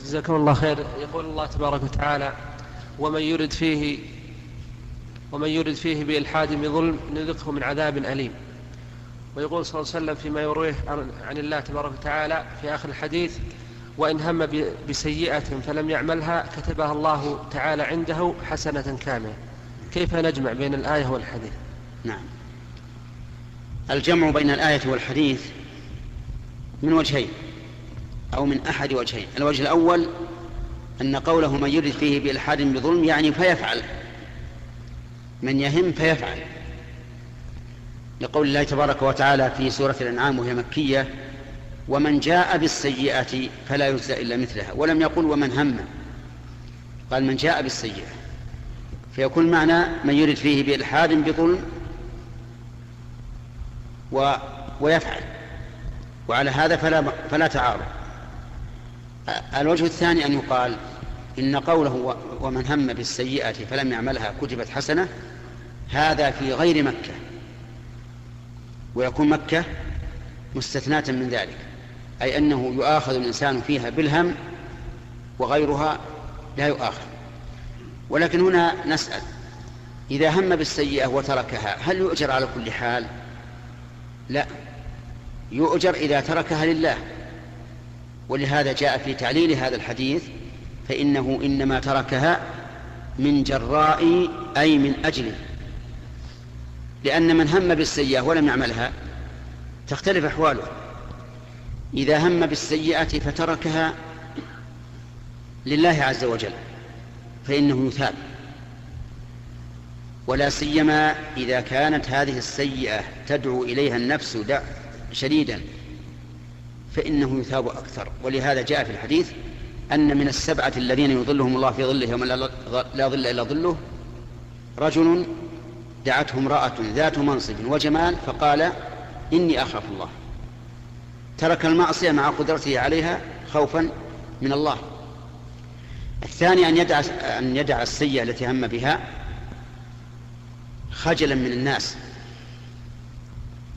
جزاكم الله خير. يقول الله تبارك وتعالى ومن يرد فيه ومن يرد فيه بإلحاد بظلم نذقه من عذاب أليم. ويقول صلى الله عليه وسلم فيما يرويه عن الله تبارك وتعالى في آخر الحديث وإن هم بسيئة فلم يعملها كتبها الله تعالى عنده حسنة كاملة. كيف نجمع بين الآية والحديث؟ نعم. الجمع بين الآية والحديث من وجهين. أو من أحد وجهين. الوجه الأول أن قوله من يرد فيه بإلحاد بظلم يعني فيفعل. من يهم فيفعل. لقول الله تبارك وتعالى في سورة الأنعام وهي مكية ومن جاء بالسيئة فلا يجزى إلا مثلها. ولم يقل ومن هم. قال من جاء بالسيئة. فيكون معنى من يرد فيه بإلحاد بظلم و ويفعل. وعلى هذا فلا فلا تعارض. الوجه الثاني أن يقال إن قوله ومن هم بالسيئة فلم يعملها كتبت حسنة هذا في غير مكة. ويكون مكة مستثناة من ذلك أي أنه يؤاخذ الإنسان فيها بالهم وغيرها لا يؤاخذ. ولكن هنا نسأل إذا هم بالسيئة وتركها هل يؤجر على كل حال؟ لا يؤجر إذا تركها لله. ولهذا جاء في تعليل هذا الحديث فإنه إنما تركها من جراء أي من أجله لأن من هم بالسيئة ولم يعملها تختلف أحواله. إذا هم بالسيئة فتركها لله عز وجل فإنه يثاب ولا سيما إذا كانت هذه السيئة تدعو إليها النفس شديدا. فإنه يثاب أكثر. ولهذا جاء في الحديث أن من السبعة الذين يظلهم الله في ظله يوم لا ظل إلا ظله رجل دعته امرأة ذات منصب وجمال فقال إني أخاف الله. ترك المعصية مع قدرته عليها خوفا من الله. الثاني أن يدع أن يدع السيئة التي هم بها خجلا من الناس.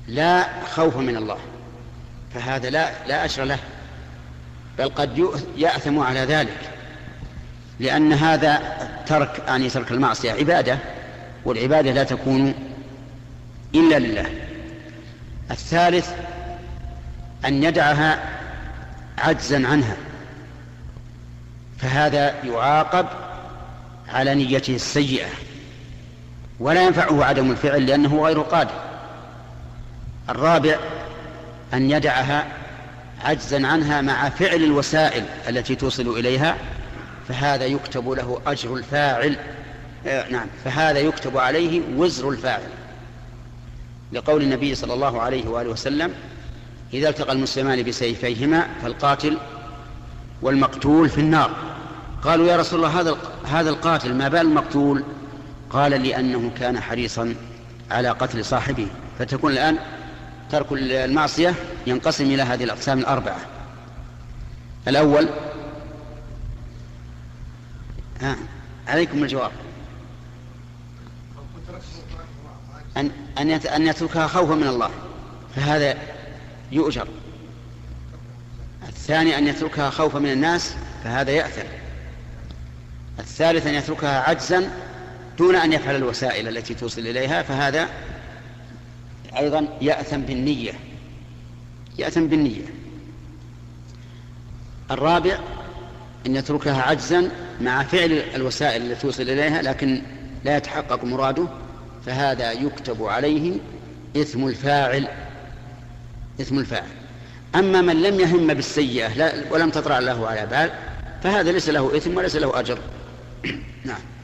لا خوفا من الله. فهذا لا لا أجر له بل قد يأثم على ذلك لأن هذا ترك يعني ترك المعصية عبادة والعبادة لا تكون إلا لله. الثالث أن يدعها عجزا عنها فهذا يعاقب على نيته السيئة ولا ينفعه عدم الفعل لأنه غير قادر. الرابع أن يدعها عجزا عنها مع فعل الوسائل التي توصل إليها فهذا يكتب له أجر الفاعل. آه نعم فهذا يكتب عليه وزر الفاعل. لقول النبي صلى الله عليه وآله وسلم إذا التقى المسلمان بسيفيهما فالقاتل والمقتول في النار. قالوا يا رسول الله هذا هذا القاتل ما بال المقتول؟ قال لأنه كان حريصا على قتل صاحبه. فتكون الآن ترك المعصية ينقسم إلى هذه الأقسام الأربعة. الأول ها عليكم الجواب. أن أن أن يتركها خوفا من الله فهذا يؤجر. الثاني أن يتركها خوفا من الناس فهذا يأثر الثالث أن يتركها عجزا دون أن يفعل الوسائل التي توصل إليها فهذا أيضا يأثم بالنية يأثم بالنية. الرابع أن يتركها عجزا مع فعل الوسائل التي توصل إليها لكن لا يتحقق مراده فهذا يكتب عليه إثم الفاعل إثم الفاعل. أما من لم يهم بالسيئة ولم تطرع له على بال فهذا ليس له إثم وليس له أجر. نعم.